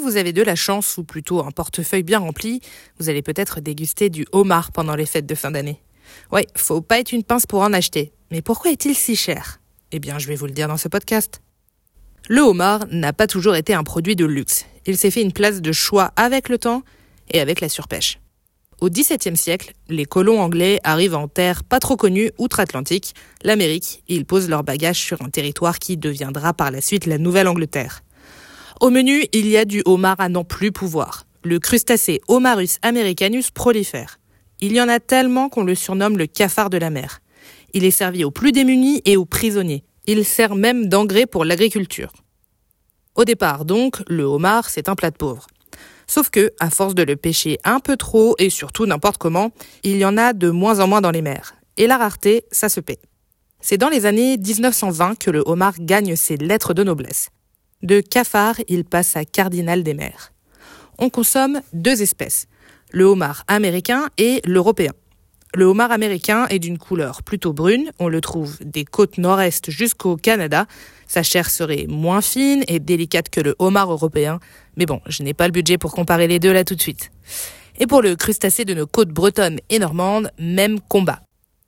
vous avez de la chance, ou plutôt un portefeuille bien rempli, vous allez peut-être déguster du homard pendant les fêtes de fin d'année. Ouais, faut pas être une pince pour en acheter. Mais pourquoi est-il si cher? Eh bien, je vais vous le dire dans ce podcast. Le homard n'a pas toujours été un produit de luxe. Il s'est fait une place de choix avec le temps et avec la surpêche. Au XVIIe siècle, les colons anglais arrivent en terre pas trop connue outre-Atlantique, l'Amérique, et ils posent leurs bagages sur un territoire qui deviendra par la suite la Nouvelle-Angleterre. Au menu, il y a du homard à n'en plus pouvoir. Le crustacé Homarus americanus prolifère. Il y en a tellement qu'on le surnomme le cafard de la mer. Il est servi aux plus démunis et aux prisonniers. Il sert même d'engrais pour l'agriculture. Au départ, donc, le homard, c'est un plat de pauvre. Sauf que, à force de le pêcher un peu trop et surtout n'importe comment, il y en a de moins en moins dans les mers. Et la rareté, ça se paie. C'est dans les années 1920 que le homard gagne ses lettres de noblesse. De cafard, il passe à cardinal des mers. On consomme deux espèces, le homard américain et l'européen. Le homard américain est d'une couleur plutôt brune, on le trouve des côtes nord-est jusqu'au Canada. Sa chair serait moins fine et délicate que le homard européen, mais bon, je n'ai pas le budget pour comparer les deux là tout de suite. Et pour le crustacé de nos côtes bretonnes et normandes, même combat.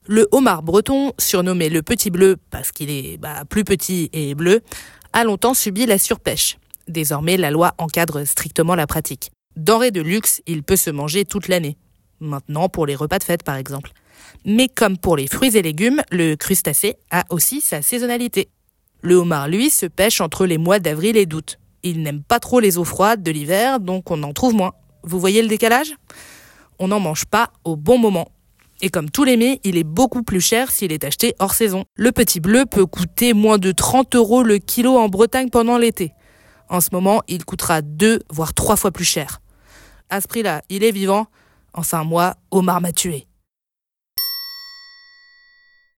Le homard breton, surnommé le petit bleu parce qu'il est bah, plus petit et bleu, a longtemps subi la surpêche. Désormais, la loi encadre strictement la pratique. Denrée de luxe, il peut se manger toute l'année maintenant pour les repas de fête par exemple. Mais comme pour les fruits et légumes, le crustacé a aussi sa saisonnalité. Le homard, lui, se pêche entre les mois d'avril et d'août. Il n'aime pas trop les eaux froides de l'hiver, donc on en trouve moins. Vous voyez le décalage? On n'en mange pas au bon moment. Et comme tous les mets, il est beaucoup plus cher s'il est acheté hors saison. Le petit bleu peut coûter moins de 30 euros le kilo en Bretagne pendant l'été. En ce moment, il coûtera deux, voire trois fois plus cher. À ce prix-là, il est vivant, Enfin, moi, Omar m'a tué.